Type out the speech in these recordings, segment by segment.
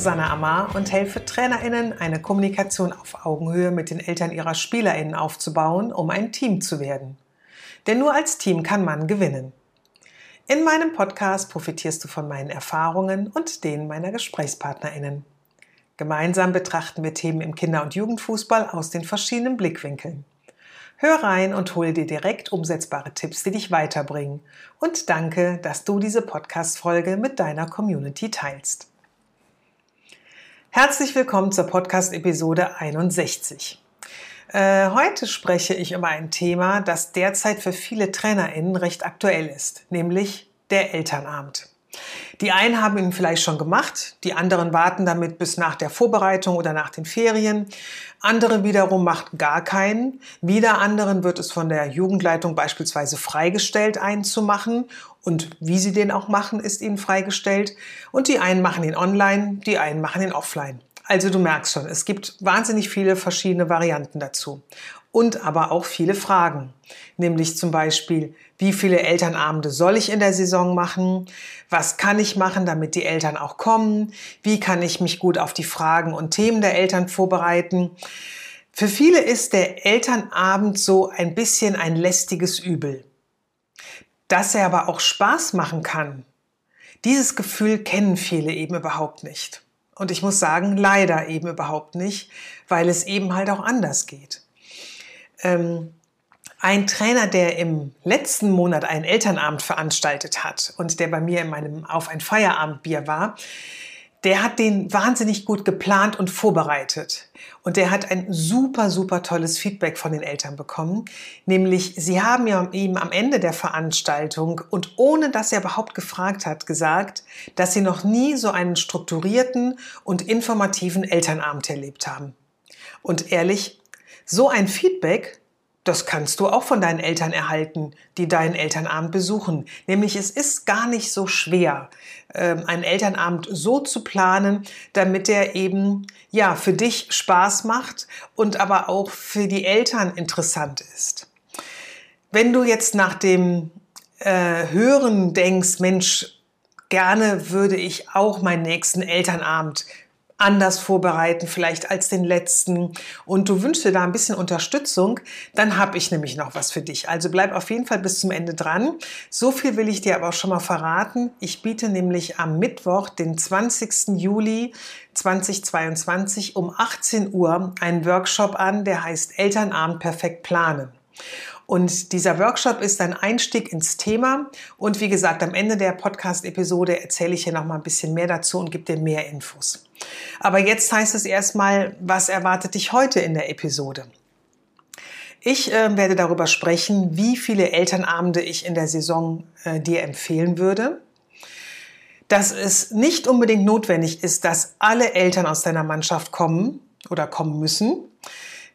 Susanne Amar und helfe TrainerInnen, eine Kommunikation auf Augenhöhe mit den Eltern ihrer SpielerInnen aufzubauen, um ein Team zu werden. Denn nur als Team kann man gewinnen. In meinem Podcast profitierst du von meinen Erfahrungen und denen meiner GesprächspartnerInnen. Gemeinsam betrachten wir Themen im Kinder- und Jugendfußball aus den verschiedenen Blickwinkeln. Hör rein und hol dir direkt umsetzbare Tipps, die dich weiterbringen. Und danke, dass du diese Podcast-Folge mit deiner Community teilst. Herzlich willkommen zur Podcast-Episode 61. Äh, heute spreche ich über ein Thema, das derzeit für viele TrainerInnen recht aktuell ist, nämlich der Elternabend. Die einen haben ihn vielleicht schon gemacht, die anderen warten damit bis nach der Vorbereitung oder nach den Ferien. Andere wiederum machten gar keinen. Wieder anderen wird es von der Jugendleitung beispielsweise freigestellt, einen zu machen. Und wie sie den auch machen, ist ihnen freigestellt. Und die einen machen ihn online, die einen machen ihn offline. Also du merkst schon, es gibt wahnsinnig viele verschiedene Varianten dazu und aber auch viele Fragen. Nämlich zum Beispiel, wie viele Elternabende soll ich in der Saison machen? Was kann ich machen, damit die Eltern auch kommen? Wie kann ich mich gut auf die Fragen und Themen der Eltern vorbereiten? Für viele ist der Elternabend so ein bisschen ein lästiges Übel. Dass er aber auch Spaß machen kann, dieses Gefühl kennen viele eben überhaupt nicht. Und ich muss sagen, leider eben überhaupt nicht, weil es eben halt auch anders geht. Ähm, ein Trainer, der im letzten Monat einen Elternabend veranstaltet hat und der bei mir in meinem Auf ein Feierabendbier war, der hat den wahnsinnig gut geplant und vorbereitet. Und der hat ein super, super tolles Feedback von den Eltern bekommen. Nämlich, sie haben ihm am Ende der Veranstaltung und ohne dass er überhaupt gefragt hat, gesagt, dass sie noch nie so einen strukturierten und informativen Elternabend erlebt haben. Und ehrlich, so ein Feedback das kannst du auch von deinen Eltern erhalten, die deinen Elternabend besuchen. Nämlich es ist gar nicht so schwer, ähm, einen Elternabend so zu planen, damit er eben ja für dich Spaß macht und aber auch für die Eltern interessant ist. Wenn du jetzt nach dem äh, Hören denkst, Mensch, gerne würde ich auch meinen nächsten Elternabend anders vorbereiten, vielleicht als den letzten und du wünschst dir da ein bisschen Unterstützung, dann habe ich nämlich noch was für dich. Also bleib auf jeden Fall bis zum Ende dran. So viel will ich dir aber auch schon mal verraten. Ich biete nämlich am Mittwoch, den 20. Juli 2022 um 18 Uhr einen Workshop an, der heißt Elternabend perfekt planen. Und dieser Workshop ist ein Einstieg ins Thema. Und wie gesagt, am Ende der Podcast-Episode erzähle ich hier noch mal ein bisschen mehr dazu und gebe dir mehr Infos. Aber jetzt heißt es erstmal, was erwartet dich heute in der Episode? Ich äh, werde darüber sprechen, wie viele Elternabende ich in der Saison äh, dir empfehlen würde. Dass es nicht unbedingt notwendig ist, dass alle Eltern aus deiner Mannschaft kommen oder kommen müssen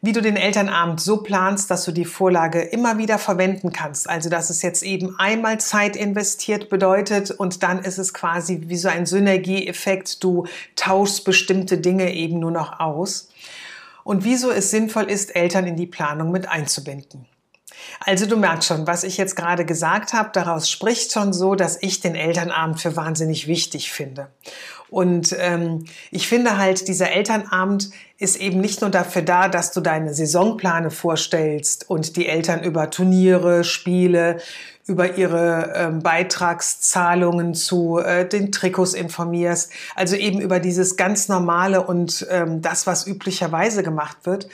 wie du den Elternabend so planst, dass du die Vorlage immer wieder verwenden kannst. Also, dass es jetzt eben einmal Zeit investiert bedeutet und dann ist es quasi wie so ein Synergieeffekt. Du tauschst bestimmte Dinge eben nur noch aus. Und wieso es sinnvoll ist, Eltern in die Planung mit einzubinden. Also du merkst schon, was ich jetzt gerade gesagt habe, daraus spricht schon so, dass ich den Elternabend für wahnsinnig wichtig finde. Und ähm, ich finde halt, dieser Elternabend ist eben nicht nur dafür da, dass du deine Saisonplane vorstellst und die Eltern über Turniere, Spiele, über ihre ähm, Beitragszahlungen zu äh, den Trikots informierst, also eben über dieses ganz normale und ähm, das, was üblicherweise gemacht wird,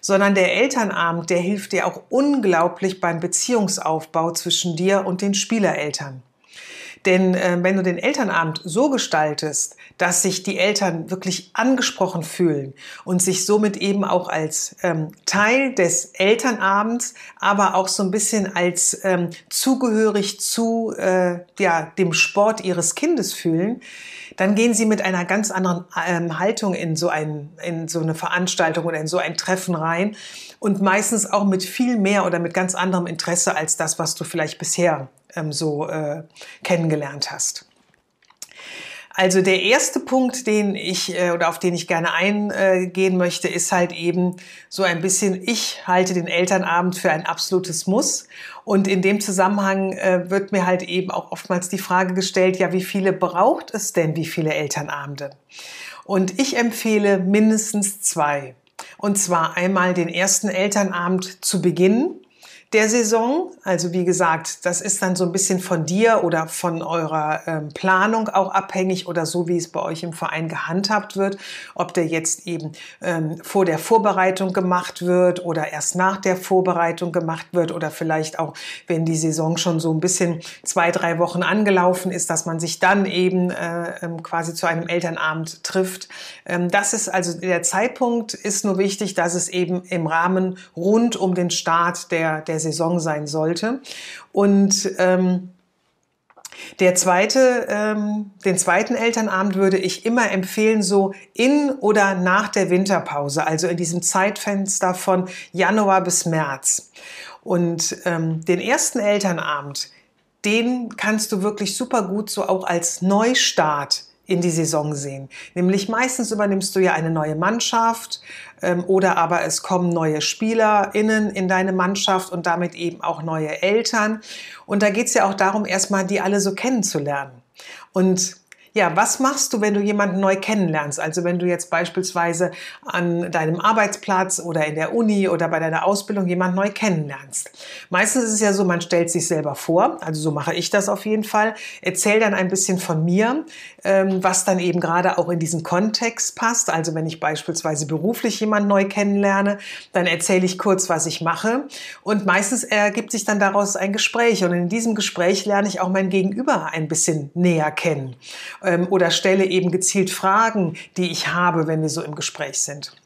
sondern der Elternabend, der hilft dir auch unglaublich beim Beziehungsaufbau zwischen dir und den Spielereltern. Denn äh, wenn du den Elternabend so gestaltest, dass sich die Eltern wirklich angesprochen fühlen und sich somit eben auch als ähm, Teil des Elternabends, aber auch so ein bisschen als ähm, zugehörig zu äh, ja, dem Sport ihres Kindes fühlen, dann gehen sie mit einer ganz anderen ähm, Haltung in so, ein, in so eine Veranstaltung oder in so ein Treffen rein und meistens auch mit viel mehr oder mit ganz anderem Interesse als das, was du vielleicht bisher ähm, so äh, kennengelernt hast. Also der erste Punkt, den ich äh, oder auf den ich gerne eingehen möchte, ist halt eben so ein bisschen, ich halte den Elternabend für ein absolutes Muss. Und in dem Zusammenhang äh, wird mir halt eben auch oftmals die Frage gestellt, ja, wie viele braucht es denn, wie viele Elternabende? Und ich empfehle mindestens zwei. Und zwar einmal den ersten Elternabend zu Beginn der Saison. Also wie gesagt, das ist dann so ein bisschen von dir oder von eurer ähm, Planung auch abhängig oder so, wie es bei euch im Verein gehandhabt wird. Ob der jetzt eben ähm, vor der Vorbereitung gemacht wird oder erst nach der Vorbereitung gemacht wird oder vielleicht auch, wenn die Saison schon so ein bisschen zwei, drei Wochen angelaufen ist, dass man sich dann eben äh, ähm, quasi zu einem Elternabend trifft. Ähm, das ist also der Zeitpunkt ist nur wichtig, dass es eben im Rahmen rund um den Start der, der Saison sein sollte. Und ähm, der zweite, ähm, den zweiten Elternabend würde ich immer empfehlen, so in oder nach der Winterpause, also in diesem Zeitfenster von Januar bis März. Und ähm, den ersten Elternabend, den kannst du wirklich super gut so auch als Neustart in die Saison sehen. Nämlich meistens übernimmst du ja eine neue Mannschaft ähm, oder aber es kommen neue SpielerInnen in deine Mannschaft und damit eben auch neue Eltern. Und da geht es ja auch darum, erstmal die alle so kennenzulernen. Und ja, was machst du, wenn du jemanden neu kennenlernst? Also wenn du jetzt beispielsweise an deinem Arbeitsplatz oder in der Uni oder bei deiner Ausbildung jemanden neu kennenlernst. Meistens ist es ja so, man stellt sich selber vor, also so mache ich das auf jeden Fall, erzähl dann ein bisschen von mir, ähm, was dann eben gerade auch in diesen Kontext passt. Also wenn ich beispielsweise beruflich jemanden neu kennenlerne, dann erzähle ich kurz, was ich mache und meistens ergibt sich dann daraus ein Gespräch und in diesem Gespräch lerne ich auch mein Gegenüber ein bisschen näher kennen ähm, oder stelle eben gezielt Fragen, die ich habe, wenn wir so im Gespräch sind.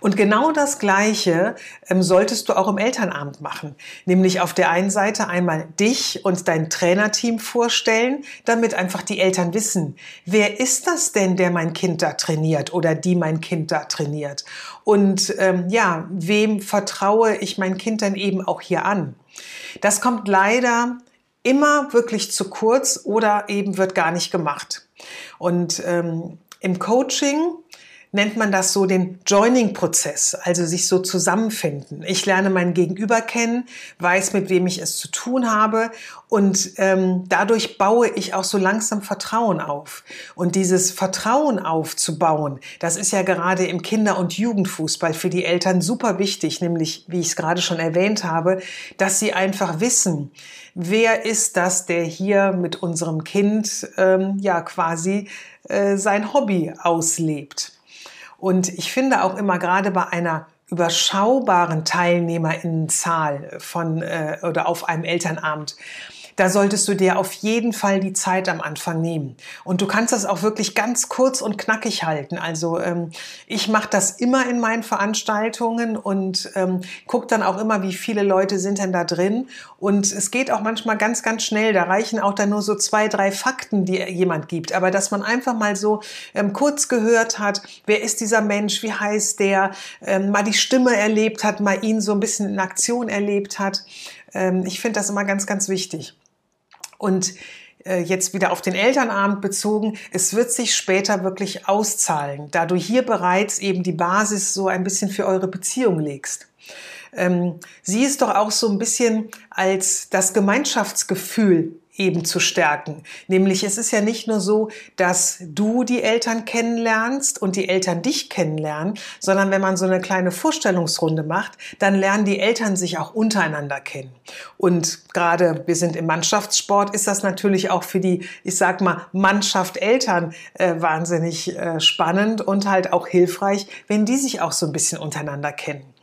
Und genau das Gleiche ähm, solltest du auch im Elternabend machen. Nämlich auf der einen Seite einmal dich und dein Trainerteam vorstellen, damit einfach die Eltern wissen, wer ist das denn, der mein Kind da trainiert oder die mein Kind da trainiert? Und ähm, ja, wem vertraue ich mein Kind dann eben auch hier an? Das kommt leider immer wirklich zu kurz oder eben wird gar nicht gemacht. Und ähm, im Coaching nennt man das so den Joining-Prozess, also sich so zusammenfinden. Ich lerne mein Gegenüber kennen, weiß, mit wem ich es zu tun habe und ähm, dadurch baue ich auch so langsam Vertrauen auf. Und dieses Vertrauen aufzubauen, das ist ja gerade im Kinder- und Jugendfußball für die Eltern super wichtig, nämlich, wie ich es gerade schon erwähnt habe, dass sie einfach wissen, wer ist das, der hier mit unserem Kind ähm, ja quasi äh, sein Hobby auslebt. Und ich finde auch immer gerade bei einer überschaubaren Teilnehmerinnenzahl von äh, oder auf einem Elternabend da solltest du dir auf jeden Fall die Zeit am Anfang nehmen. Und du kannst das auch wirklich ganz kurz und knackig halten. Also ähm, ich mache das immer in meinen Veranstaltungen und ähm, gucke dann auch immer, wie viele Leute sind denn da drin. Und es geht auch manchmal ganz, ganz schnell. Da reichen auch dann nur so zwei, drei Fakten, die jemand gibt. Aber dass man einfach mal so ähm, kurz gehört hat, wer ist dieser Mensch, wie heißt der, ähm, mal die Stimme erlebt hat, mal ihn so ein bisschen in Aktion erlebt hat. Ähm, ich finde das immer ganz, ganz wichtig. Und äh, jetzt wieder auf den Elternabend bezogen, es wird sich später wirklich auszahlen, da du hier bereits eben die Basis so ein bisschen für eure Beziehung legst. Ähm, sieh es doch auch so ein bisschen als das Gemeinschaftsgefühl eben zu stärken. Nämlich es ist ja nicht nur so, dass du die Eltern kennenlernst und die Eltern dich kennenlernen, sondern wenn man so eine kleine Vorstellungsrunde macht, dann lernen die Eltern sich auch untereinander kennen. Und gerade wir sind im Mannschaftssport, ist das natürlich auch für die, ich sag mal, Mannschaft Eltern äh, wahnsinnig äh, spannend und halt auch hilfreich, wenn die sich auch so ein bisschen untereinander kennen.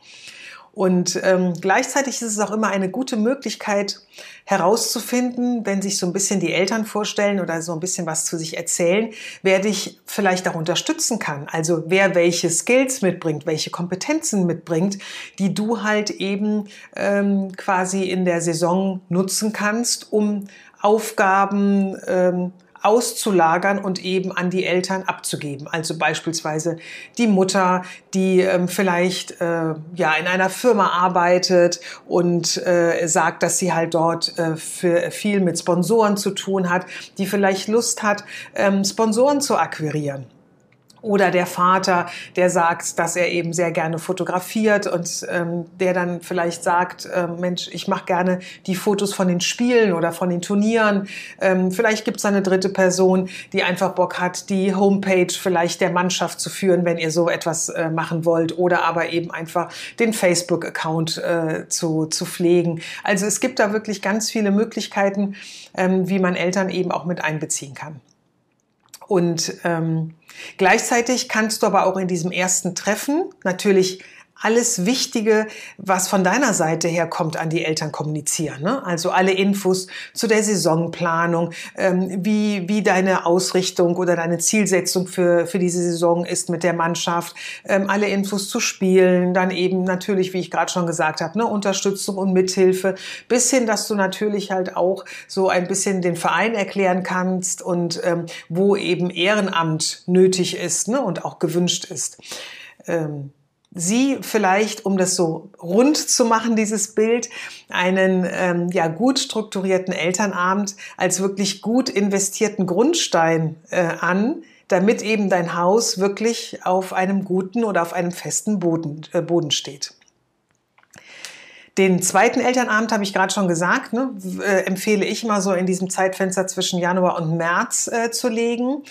Und ähm, gleichzeitig ist es auch immer eine gute Möglichkeit herauszufinden, wenn sich so ein bisschen die Eltern vorstellen oder so ein bisschen was zu sich erzählen, wer dich vielleicht auch unterstützen kann. Also wer welche Skills mitbringt, welche Kompetenzen mitbringt, die du halt eben ähm, quasi in der Saison nutzen kannst, um Aufgaben ähm, auszulagern und eben an die Eltern abzugeben. Also beispielsweise die Mutter, die ähm, vielleicht äh, ja in einer Firma arbeitet und äh, sagt, dass sie halt dort äh, für viel mit Sponsoren zu tun hat, die vielleicht Lust hat, ähm, Sponsoren zu akquirieren. Oder der Vater, der sagt, dass er eben sehr gerne fotografiert und ähm, der dann vielleicht sagt, äh, Mensch, ich mache gerne die Fotos von den Spielen oder von den Turnieren. Ähm, vielleicht gibt es eine dritte Person, die einfach Bock hat, die Homepage vielleicht der Mannschaft zu führen, wenn ihr so etwas äh, machen wollt. Oder aber eben einfach den Facebook-Account äh, zu, zu pflegen. Also es gibt da wirklich ganz viele Möglichkeiten, ähm, wie man Eltern eben auch mit einbeziehen kann. Und ähm, gleichzeitig kannst du aber auch in diesem ersten Treffen natürlich alles Wichtige, was von deiner Seite her kommt, an die Eltern kommunizieren. Ne? Also alle Infos zu der Saisonplanung, ähm, wie, wie deine Ausrichtung oder deine Zielsetzung für, für diese Saison ist mit der Mannschaft, ähm, alle Infos zu Spielen, dann eben natürlich, wie ich gerade schon gesagt habe, ne, Unterstützung und Mithilfe, bis hin, dass du natürlich halt auch so ein bisschen den Verein erklären kannst und ähm, wo eben Ehrenamt nötig ist ne, und auch gewünscht ist. Ähm, Sie vielleicht, um das so rund zu machen, dieses Bild, einen ähm, ja gut strukturierten Elternabend als wirklich gut investierten Grundstein äh, an, damit eben dein Haus wirklich auf einem guten oder auf einem festen Boden, äh, Boden steht. Den zweiten Elternabend habe ich gerade schon gesagt, ne, äh, empfehle ich mal so in diesem Zeitfenster zwischen Januar und März äh, zu legen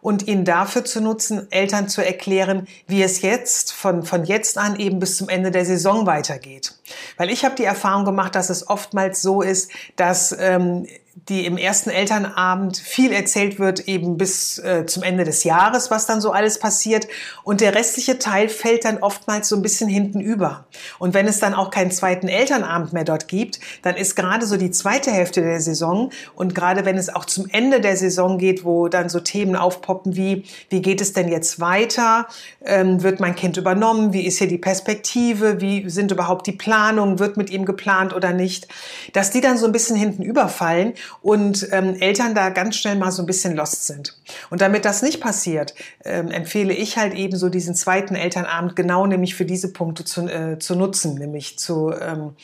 und ihn dafür zu nutzen, Eltern zu erklären, wie es jetzt von, von jetzt an eben bis zum Ende der Saison weitergeht. Weil ich habe die Erfahrung gemacht, dass es oftmals so ist, dass ähm, die im ersten Elternabend viel erzählt wird, eben bis äh, zum Ende des Jahres, was dann so alles passiert. Und der restliche Teil fällt dann oftmals so ein bisschen hinten über. Und wenn es dann auch keinen zweiten Elternabend mehr dort gibt, dann ist gerade so die zweite Hälfte der Saison und gerade wenn es auch zum Ende der Saison geht, wo dann so Themen aufpoppen wie, wie geht es denn jetzt weiter? Ähm, wird mein Kind übernommen? Wie ist hier die Perspektive? Wie sind überhaupt die Planungen? Wird mit ihm geplant oder nicht? Dass die dann so ein bisschen hinten überfallen und ähm, Eltern da ganz schnell mal so ein bisschen lost sind. Und damit das nicht passiert, ähm, empfehle ich halt eben so diesen zweiten Elternabend genau nämlich für diese Punkte zu, äh, zu nutzen, nämlich zu ähm,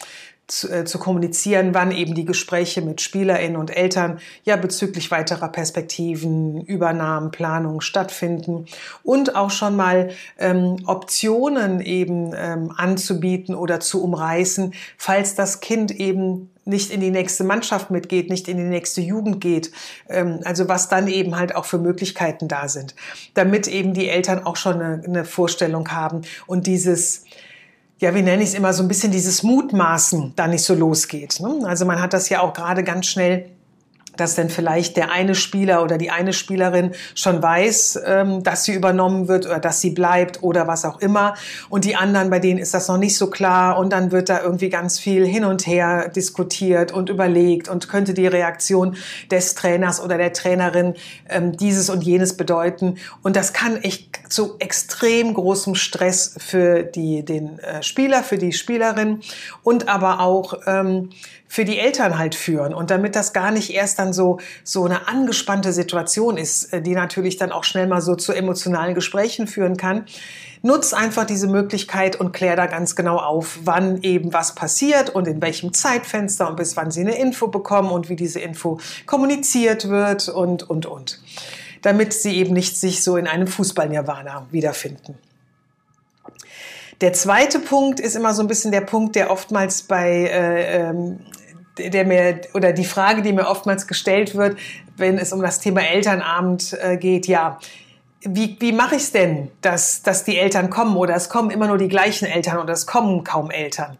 zu, äh, zu kommunizieren, wann eben die Gespräche mit SpielerInnen und Eltern ja bezüglich weiterer Perspektiven, Übernahmen, Planungen stattfinden und auch schon mal ähm, Optionen eben ähm, anzubieten oder zu umreißen, falls das Kind eben nicht in die nächste Mannschaft mitgeht, nicht in die nächste Jugend geht. Ähm, also was dann eben halt auch für Möglichkeiten da sind, damit eben die Eltern auch schon eine, eine Vorstellung haben und dieses ja, wie nenne ich es immer, so ein bisschen dieses Mutmaßen da nicht so losgeht. Ne? Also man hat das ja auch gerade ganz schnell dass denn vielleicht der eine Spieler oder die eine Spielerin schon weiß, ähm, dass sie übernommen wird oder dass sie bleibt oder was auch immer. Und die anderen, bei denen ist das noch nicht so klar. Und dann wird da irgendwie ganz viel hin und her diskutiert und überlegt und könnte die Reaktion des Trainers oder der Trainerin ähm, dieses und jenes bedeuten. Und das kann echt zu extrem großem Stress für die, den äh, Spieler, für die Spielerin und aber auch ähm, für die Eltern halt führen. Und damit das gar nicht erst dann so, so eine angespannte Situation ist, äh, die natürlich dann auch schnell mal so zu emotionalen Gesprächen führen kann, nutz einfach diese Möglichkeit und klär da ganz genau auf, wann eben was passiert und in welchem Zeitfenster und bis wann sie eine Info bekommen und wie diese Info kommuniziert wird und, und, und. Damit sie eben nicht sich so in einem Fußball-Nirvana wiederfinden. Der zweite Punkt ist immer so ein bisschen der Punkt, der oftmals bei äh, ähm, der mir oder die Frage, die mir oftmals gestellt wird, wenn es um das Thema Elternabend äh, geht, ja, wie, wie mache ich es denn, dass, dass die Eltern kommen oder es kommen immer nur die gleichen Eltern oder es kommen kaum Eltern?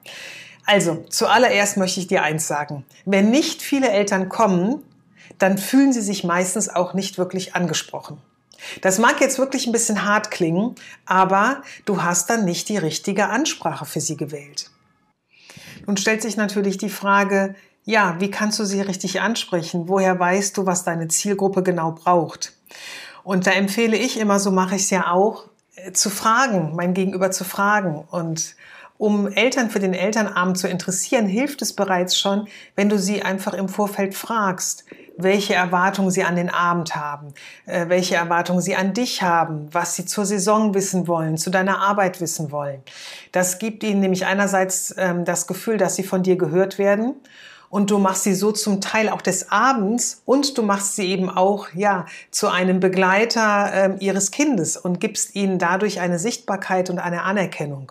Also, zuallererst möchte ich dir eins sagen. Wenn nicht viele Eltern kommen, dann fühlen sie sich meistens auch nicht wirklich angesprochen. Das mag jetzt wirklich ein bisschen hart klingen, aber du hast dann nicht die richtige Ansprache für sie gewählt. Nun stellt sich natürlich die Frage, ja, wie kannst du sie richtig ansprechen? Woher weißt du, was deine Zielgruppe genau braucht? Und da empfehle ich immer, so mache ich es ja auch, äh, zu fragen, mein Gegenüber zu fragen. Und um Eltern für den Elternabend zu interessieren, hilft es bereits schon, wenn du sie einfach im Vorfeld fragst, welche Erwartungen sie an den Abend haben, äh, welche Erwartungen sie an dich haben, was sie zur Saison wissen wollen, zu deiner Arbeit wissen wollen. Das gibt ihnen nämlich einerseits ähm, das Gefühl, dass sie von dir gehört werden und du machst sie so zum Teil auch des Abends und du machst sie eben auch ja zu einem Begleiter äh, ihres Kindes und gibst ihnen dadurch eine Sichtbarkeit und eine Anerkennung.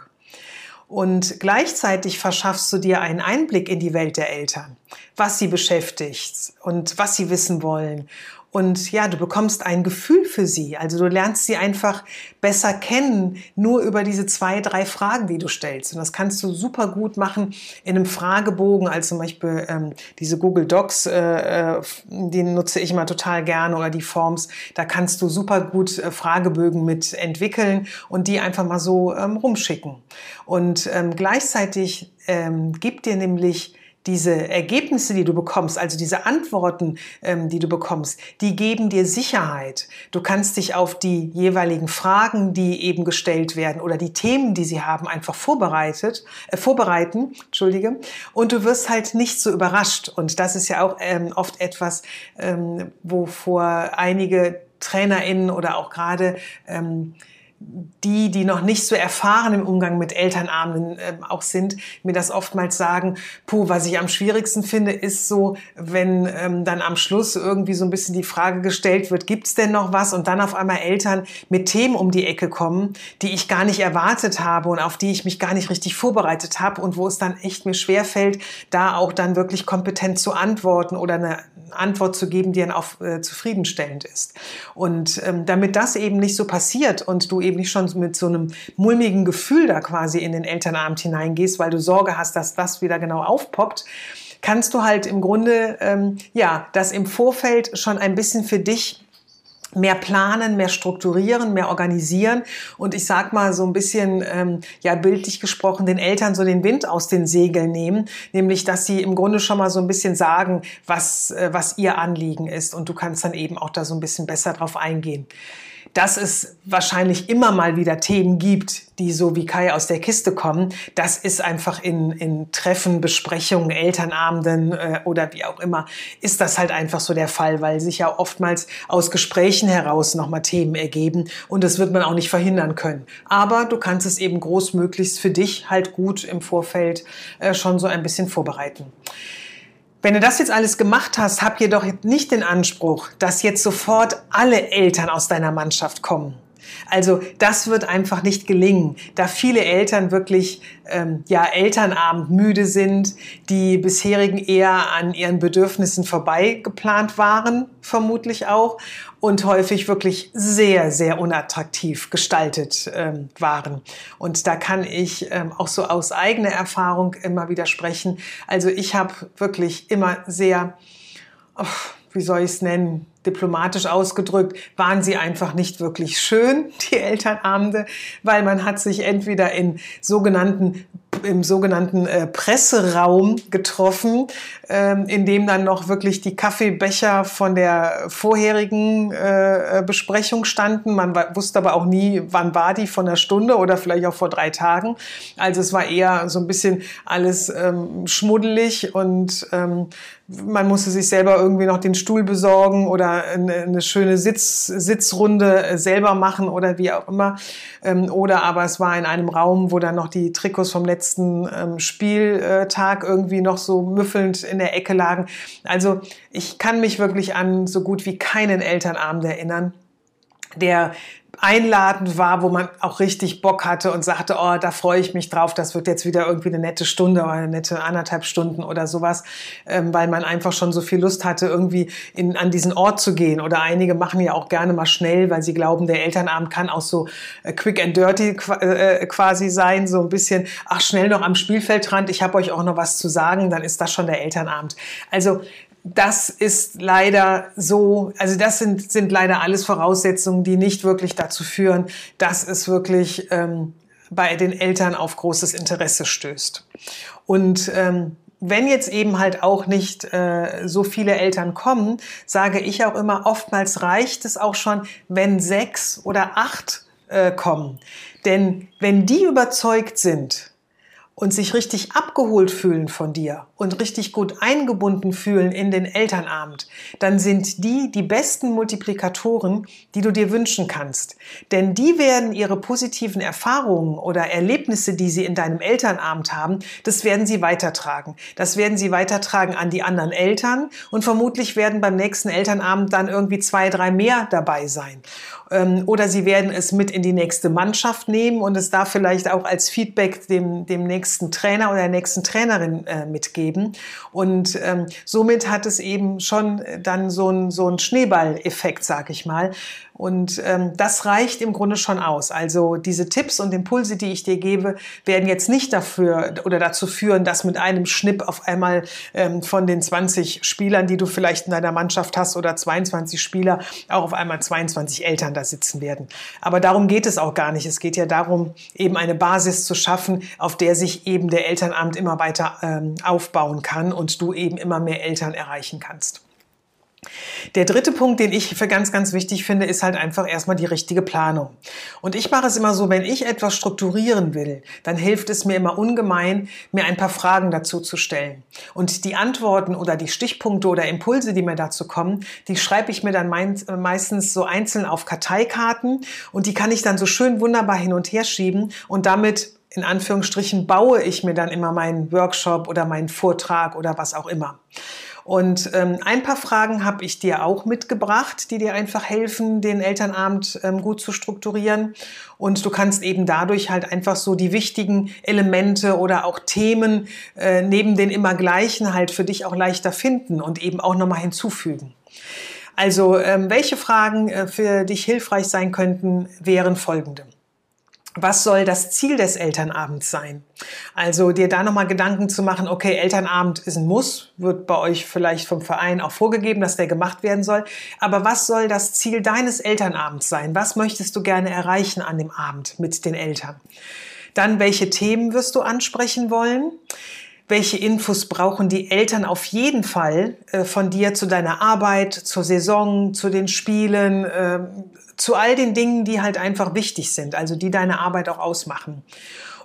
Und gleichzeitig verschaffst du dir einen Einblick in die Welt der Eltern, was sie beschäftigt und was sie wissen wollen und ja, du bekommst ein Gefühl für sie. Also du lernst sie einfach besser kennen, nur über diese zwei, drei Fragen, die du stellst. Und das kannst du super gut machen in einem Fragebogen, als zum Beispiel ähm, diese Google Docs, äh, äh, die nutze ich immer total gerne, oder die Forms. Da kannst du super gut äh, Fragebögen mit entwickeln und die einfach mal so ähm, rumschicken. Und ähm, gleichzeitig ähm, gibt dir nämlich diese Ergebnisse, die du bekommst, also diese Antworten, ähm, die du bekommst, die geben dir Sicherheit. Du kannst dich auf die jeweiligen Fragen, die eben gestellt werden oder die Themen, die sie haben, einfach vorbereitet, äh, vorbereiten, entschuldige. Und du wirst halt nicht so überrascht. Und das ist ja auch ähm, oft etwas, ähm, wovor einige TrainerInnen oder auch gerade ähm, die, die noch nicht so erfahren im Umgang mit Elternabenden äh, auch sind, mir das oftmals sagen, puh, was ich am schwierigsten finde, ist so, wenn ähm, dann am Schluss irgendwie so ein bisschen die Frage gestellt wird, gibt's denn noch was? Und dann auf einmal Eltern mit Themen um die Ecke kommen, die ich gar nicht erwartet habe und auf die ich mich gar nicht richtig vorbereitet habe und wo es dann echt mir schwerfällt, da auch dann wirklich kompetent zu antworten oder eine Antwort zu geben, die dann auch äh, zufriedenstellend ist. Und ähm, damit das eben nicht so passiert und du eben nicht schon mit so einem mulmigen Gefühl da quasi in den Elternabend hineingehst, weil du Sorge hast, dass das wieder genau aufpoppt, kannst du halt im Grunde ähm, ja das im Vorfeld schon ein bisschen für dich mehr planen, mehr strukturieren, mehr organisieren und ich sag mal so ein bisschen ähm, ja bildlich gesprochen den Eltern so den Wind aus den Segeln nehmen, nämlich dass sie im Grunde schon mal so ein bisschen sagen, was äh, was ihr Anliegen ist und du kannst dann eben auch da so ein bisschen besser drauf eingehen dass es wahrscheinlich immer mal wieder Themen gibt, die so wie Kai aus der Kiste kommen. Das ist einfach in, in Treffen, Besprechungen, Elternabenden äh, oder wie auch immer, ist das halt einfach so der Fall, weil sich ja oftmals aus Gesprächen heraus nochmal Themen ergeben und das wird man auch nicht verhindern können. Aber du kannst es eben großmöglichst für dich halt gut im Vorfeld äh, schon so ein bisschen vorbereiten. Wenn du das jetzt alles gemacht hast, hab jedoch nicht den Anspruch, dass jetzt sofort alle Eltern aus deiner Mannschaft kommen. Also das wird einfach nicht gelingen, da viele Eltern wirklich ähm, ja Elternabend müde sind, die bisherigen eher an ihren Bedürfnissen vorbei geplant waren, vermutlich auch, und häufig wirklich sehr, sehr unattraktiv gestaltet ähm, waren. Und da kann ich ähm, auch so aus eigener Erfahrung immer wieder sprechen. Also ich habe wirklich immer sehr, oh, wie soll ich es nennen, diplomatisch ausgedrückt, waren sie einfach nicht wirklich schön, die Elternabende, weil man hat sich entweder in sogenannten im sogenannten äh, Presseraum getroffen, ähm, in dem dann noch wirklich die Kaffeebecher von der vorherigen äh, äh Besprechung standen. Man wusste aber auch nie, wann war die, von der Stunde oder vielleicht auch vor drei Tagen. Also es war eher so ein bisschen alles ähm, schmuddelig und ähm, man musste sich selber irgendwie noch den Stuhl besorgen oder eine, schöne Sitz, Sitzrunde äh, selber machen oder wie auch immer. Ähm, oder aber es war in einem Raum, wo dann noch die Trikots vom letzten ähm, Spieltag irgendwie noch so müffelnd in der Ecke lagen. Also ich kann mich wirklich an so gut wie keinen Elternabend erinnern, der einladend war, wo man auch richtig Bock hatte und sagte, oh, da freue ich mich drauf, das wird jetzt wieder irgendwie eine nette Stunde oder eine nette anderthalb Stunden oder sowas, ähm, weil man einfach schon so viel Lust hatte, irgendwie in, an diesen Ort zu gehen. Oder einige machen ja auch gerne mal schnell, weil sie glauben, der Elternabend kann auch so äh, quick and dirty äh, quasi sein, so ein bisschen, ach, schnell noch am Spielfeldrand, ich habe euch auch noch was zu sagen, dann ist das schon der Elternabend. Also das ist leider so, also das sind, sind leider alles Voraussetzungen, die nicht wirklich dazu führen, dass es wirklich ähm, bei den Eltern auf großes Interesse stößt. Und ähm, wenn jetzt eben halt auch nicht äh, so viele Eltern kommen, sage ich auch immer, oftmals reicht es auch schon, wenn sechs oder acht äh, kommen. Denn wenn die überzeugt sind, und sich richtig abgeholt fühlen von dir und richtig gut eingebunden fühlen in den Elternabend, dann sind die die besten Multiplikatoren, die du dir wünschen kannst. Denn die werden ihre positiven Erfahrungen oder Erlebnisse, die sie in deinem Elternabend haben, das werden sie weitertragen. Das werden sie weitertragen an die anderen Eltern und vermutlich werden beim nächsten Elternabend dann irgendwie zwei, drei mehr dabei sein. Ähm, oder sie werden es mit in die nächste Mannschaft nehmen und es da vielleicht auch als Feedback dem, dem nächsten Trainer oder der nächsten Trainerin äh, mitgeben. Und ähm, somit hat es eben schon dann so ein, so ein Schneeballeffekt, sag ich mal, und ähm, das reicht im Grunde schon aus. Also diese Tipps und Impulse, die ich dir gebe, werden jetzt nicht dafür oder dazu führen, dass mit einem Schnipp auf einmal ähm, von den 20 Spielern, die du vielleicht in deiner Mannschaft hast, oder 22 Spieler, auch auf einmal 22 Eltern da sitzen werden. Aber darum geht es auch gar nicht. Es geht ja darum, eben eine Basis zu schaffen, auf der sich eben der Elternamt immer weiter ähm, aufbauen kann und du eben immer mehr Eltern erreichen kannst. Der dritte Punkt, den ich für ganz, ganz wichtig finde, ist halt einfach erstmal die richtige Planung. Und ich mache es immer so, wenn ich etwas strukturieren will, dann hilft es mir immer ungemein, mir ein paar Fragen dazu zu stellen. Und die Antworten oder die Stichpunkte oder Impulse, die mir dazu kommen, die schreibe ich mir dann meistens so einzeln auf Karteikarten und die kann ich dann so schön wunderbar hin und her schieben und damit in Anführungsstrichen baue ich mir dann immer meinen Workshop oder meinen Vortrag oder was auch immer. Und ähm, ein paar Fragen habe ich dir auch mitgebracht, die dir einfach helfen, den Elternabend ähm, gut zu strukturieren. Und du kannst eben dadurch halt einfach so die wichtigen Elemente oder auch Themen äh, neben den immer gleichen halt für dich auch leichter finden und eben auch nochmal hinzufügen. Also ähm, welche Fragen äh, für dich hilfreich sein könnten, wären folgende was soll das Ziel des Elternabends sein? Also dir da nochmal Gedanken zu machen, okay, Elternabend ist ein Muss, wird bei euch vielleicht vom Verein auch vorgegeben, dass der gemacht werden soll. Aber was soll das Ziel deines Elternabends sein? Was möchtest du gerne erreichen an dem Abend mit den Eltern? Dann, welche Themen wirst du ansprechen wollen? welche Infos brauchen die Eltern auf jeden Fall äh, von dir zu deiner Arbeit, zur Saison, zu den Spielen, äh, zu all den Dingen, die halt einfach wichtig sind, also die deine Arbeit auch ausmachen.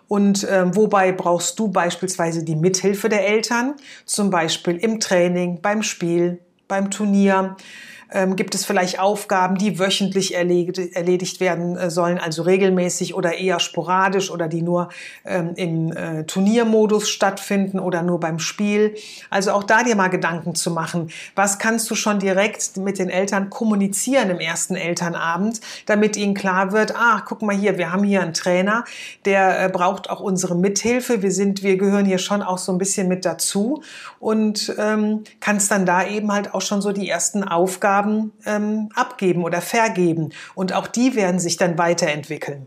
Und äh, wobei brauchst du beispielsweise die Mithilfe der Eltern, zum Beispiel im Training, beim Spiel, beim Turnier ähm, gibt es vielleicht Aufgaben, die wöchentlich erledigt, erledigt werden äh, sollen, also regelmäßig oder eher sporadisch oder die nur ähm, im äh, Turniermodus stattfinden oder nur beim Spiel. Also auch da dir mal Gedanken zu machen. Was kannst du schon direkt mit den Eltern kommunizieren im ersten Elternabend, damit ihnen klar wird, ah, guck mal hier, wir haben hier einen Trainer, der äh, braucht auch unsere Mithilfe. Wir sind, wir gehören hier schon auch so ein bisschen mit dazu und ähm, kannst dann da eben halt auch schon so die ersten Aufgaben Aufgaben ähm, abgeben oder vergeben. Und auch die werden sich dann weiterentwickeln.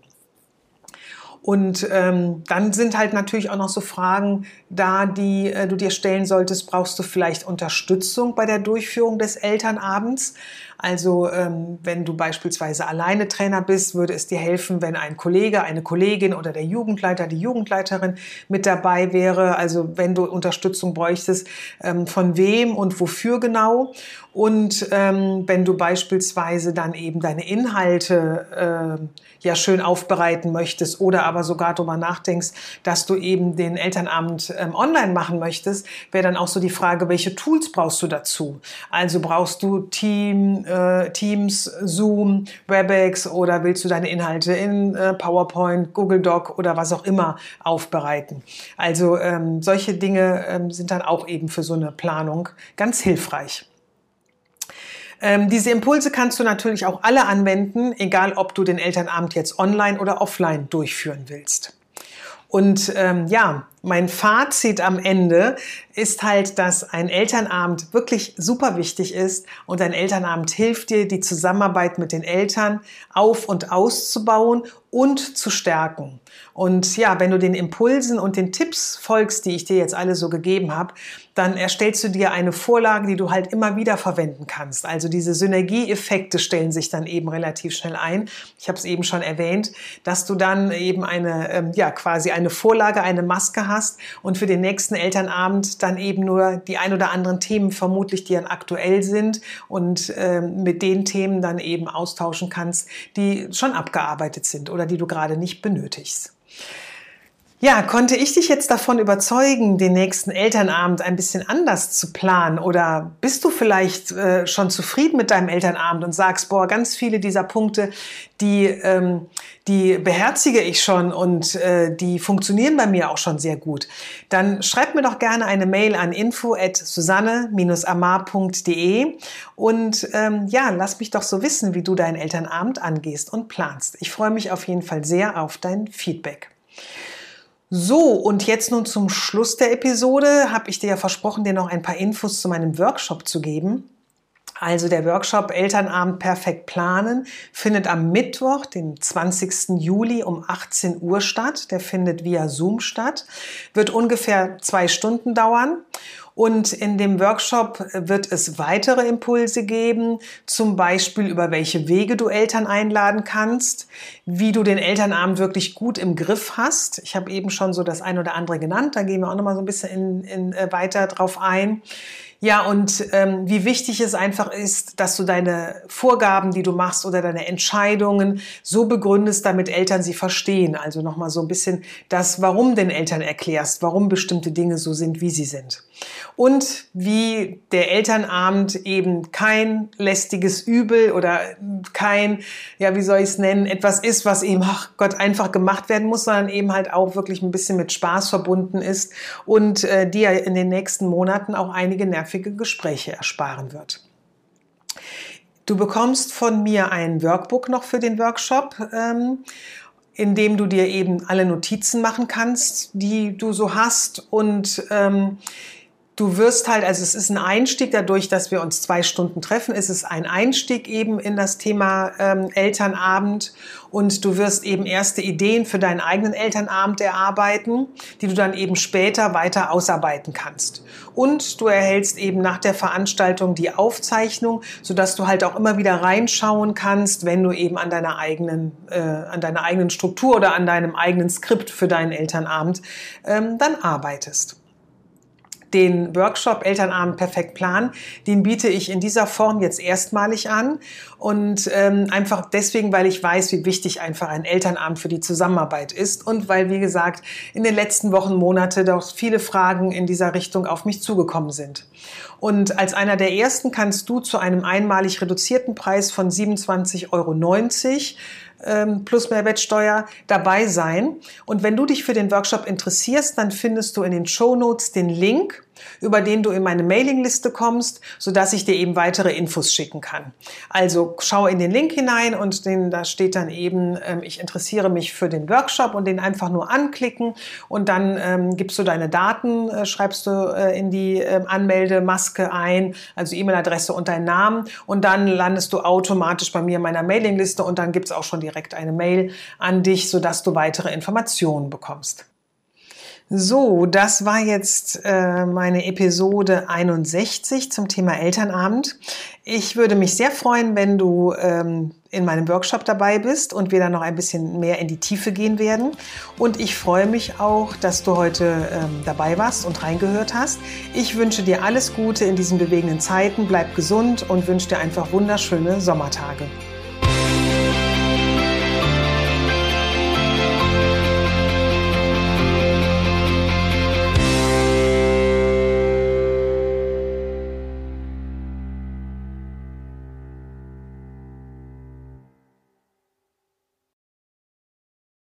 Und ähm, dann sind halt natürlich auch noch so Fragen da, die äh, du dir stellen solltest. Brauchst du vielleicht Unterstützung bei der Durchführung des Elternabends? Also ähm, wenn du beispielsweise alleine Trainer bist, würde es dir helfen, wenn ein Kollege, eine Kollegin oder der Jugendleiter, die Jugendleiterin mit dabei wäre. Also wenn du Unterstützung bräuchtest, ähm, von wem und wofür genau. Und ähm, wenn du beispielsweise dann eben deine Inhalte äh, ja schön aufbereiten möchtest oder aber sogar darüber nachdenkst, dass du eben den Elternabend ähm, online machen möchtest, wäre dann auch so die Frage, welche Tools brauchst du dazu? Also brauchst du Team, äh, Teams, Zoom, WebEx oder willst du deine Inhalte in äh, PowerPoint, Google Doc oder was auch immer aufbereiten? Also ähm, solche Dinge ähm, sind dann auch eben für so eine Planung ganz hilfreich. Ähm, diese Impulse kannst du natürlich auch alle anwenden, egal ob du den Elternabend jetzt online oder offline durchführen willst. Und ähm, ja, mein Fazit am Ende ist halt, dass ein Elternabend wirklich super wichtig ist und ein Elternabend hilft dir, die Zusammenarbeit mit den Eltern auf und auszubauen und zu stärken. Und ja, wenn du den Impulsen und den Tipps folgst, die ich dir jetzt alle so gegeben habe, dann erstellst du dir eine Vorlage, die du halt immer wieder verwenden kannst. Also diese Synergieeffekte stellen sich dann eben relativ schnell ein. Ich habe es eben schon erwähnt, dass du dann eben eine, ähm, ja, quasi eine Vorlage, eine Maske hast und für den nächsten Elternabend dann eben nur die ein oder anderen Themen vermutlich, die dann aktuell sind und ähm, mit den Themen dann eben austauschen kannst, die schon abgearbeitet sind oder die du gerade nicht benötigst. Ja, konnte ich dich jetzt davon überzeugen, den nächsten Elternabend ein bisschen anders zu planen? Oder bist du vielleicht äh, schon zufrieden mit deinem Elternabend und sagst, boah, ganz viele dieser Punkte, die, ähm, die beherzige ich schon und äh, die funktionieren bei mir auch schon sehr gut? Dann schreib mir doch gerne eine Mail an info at susanne-amar.de und ähm, ja, lass mich doch so wissen, wie du deinen Elternabend angehst und planst. Ich freue mich auf jeden Fall sehr auf dein Feedback. So, und jetzt nun zum Schluss der Episode habe ich dir ja versprochen, dir noch ein paar Infos zu meinem Workshop zu geben. Also der Workshop Elternabend perfekt planen findet am Mittwoch, den 20. Juli um 18 Uhr statt. Der findet via Zoom statt, wird ungefähr zwei Stunden dauern. Und in dem Workshop wird es weitere Impulse geben, zum Beispiel über welche Wege du Eltern einladen kannst, wie du den Elternabend wirklich gut im Griff hast. Ich habe eben schon so das ein oder andere genannt, da gehen wir auch noch mal so ein bisschen in, in, äh, weiter drauf ein. Ja, und ähm, wie wichtig es einfach ist, dass du deine Vorgaben, die du machst oder deine Entscheidungen so begründest, damit Eltern sie verstehen. Also nochmal so ein bisschen das, warum den Eltern erklärst, warum bestimmte Dinge so sind, wie sie sind. Und wie der Elternabend eben kein lästiges Übel oder kein, ja, wie soll ich es nennen, etwas ist, was eben, ach Gott, einfach gemacht werden muss, sondern eben halt auch wirklich ein bisschen mit Spaß verbunden ist und äh, dir in den nächsten Monaten auch einige nervige Gespräche ersparen wird. Du bekommst von mir ein Workbook noch für den Workshop. Ähm, in dem du dir eben alle Notizen machen kannst, die du so hast und ähm, du wirst halt, also es ist ein Einstieg dadurch, dass wir uns zwei Stunden treffen, ist es ein Einstieg eben in das Thema ähm, Elternabend. Und du wirst eben erste Ideen für deinen eigenen Elternabend erarbeiten, die du dann eben später weiter ausarbeiten kannst. Und du erhältst eben nach der Veranstaltung die Aufzeichnung, sodass du halt auch immer wieder reinschauen kannst, wenn du eben an deiner eigenen, äh, an deiner eigenen Struktur oder an deinem eigenen Skript für deinen Elternabend ähm, dann arbeitest den Workshop Elternabend perfekt planen, den biete ich in dieser Form jetzt erstmalig an und ähm, einfach deswegen, weil ich weiß, wie wichtig einfach ein Elternabend für die Zusammenarbeit ist und weil, wie gesagt, in den letzten Wochen, Monate doch viele Fragen in dieser Richtung auf mich zugekommen sind. Und als einer der ersten kannst du zu einem einmalig reduzierten Preis von 27,90 Euro ähm, plus Mehrwertsteuer dabei sein. Und wenn du dich für den Workshop interessierst, dann findest du in den Show Notes den Link, über den du in meine Mailingliste kommst, sodass ich dir eben weitere Infos schicken kann. Also schau in den Link hinein und den, da steht dann eben, ähm, ich interessiere mich für den Workshop und den einfach nur anklicken und dann ähm, gibst du deine Daten, äh, schreibst du äh, in die äh, Anmeldemaske ein, also E-Mail-Adresse und deinen Namen und dann landest du automatisch bei mir in meiner Mailingliste und dann gibt's auch schon direkt eine Mail an dich, sodass du weitere Informationen bekommst. So, das war jetzt äh, meine Episode 61 zum Thema Elternabend. Ich würde mich sehr freuen, wenn du ähm, in meinem Workshop dabei bist und wir dann noch ein bisschen mehr in die Tiefe gehen werden. Und ich freue mich auch, dass du heute ähm, dabei warst und reingehört hast. Ich wünsche dir alles Gute in diesen bewegenden Zeiten, bleib gesund und wünsche dir einfach wunderschöne Sommertage.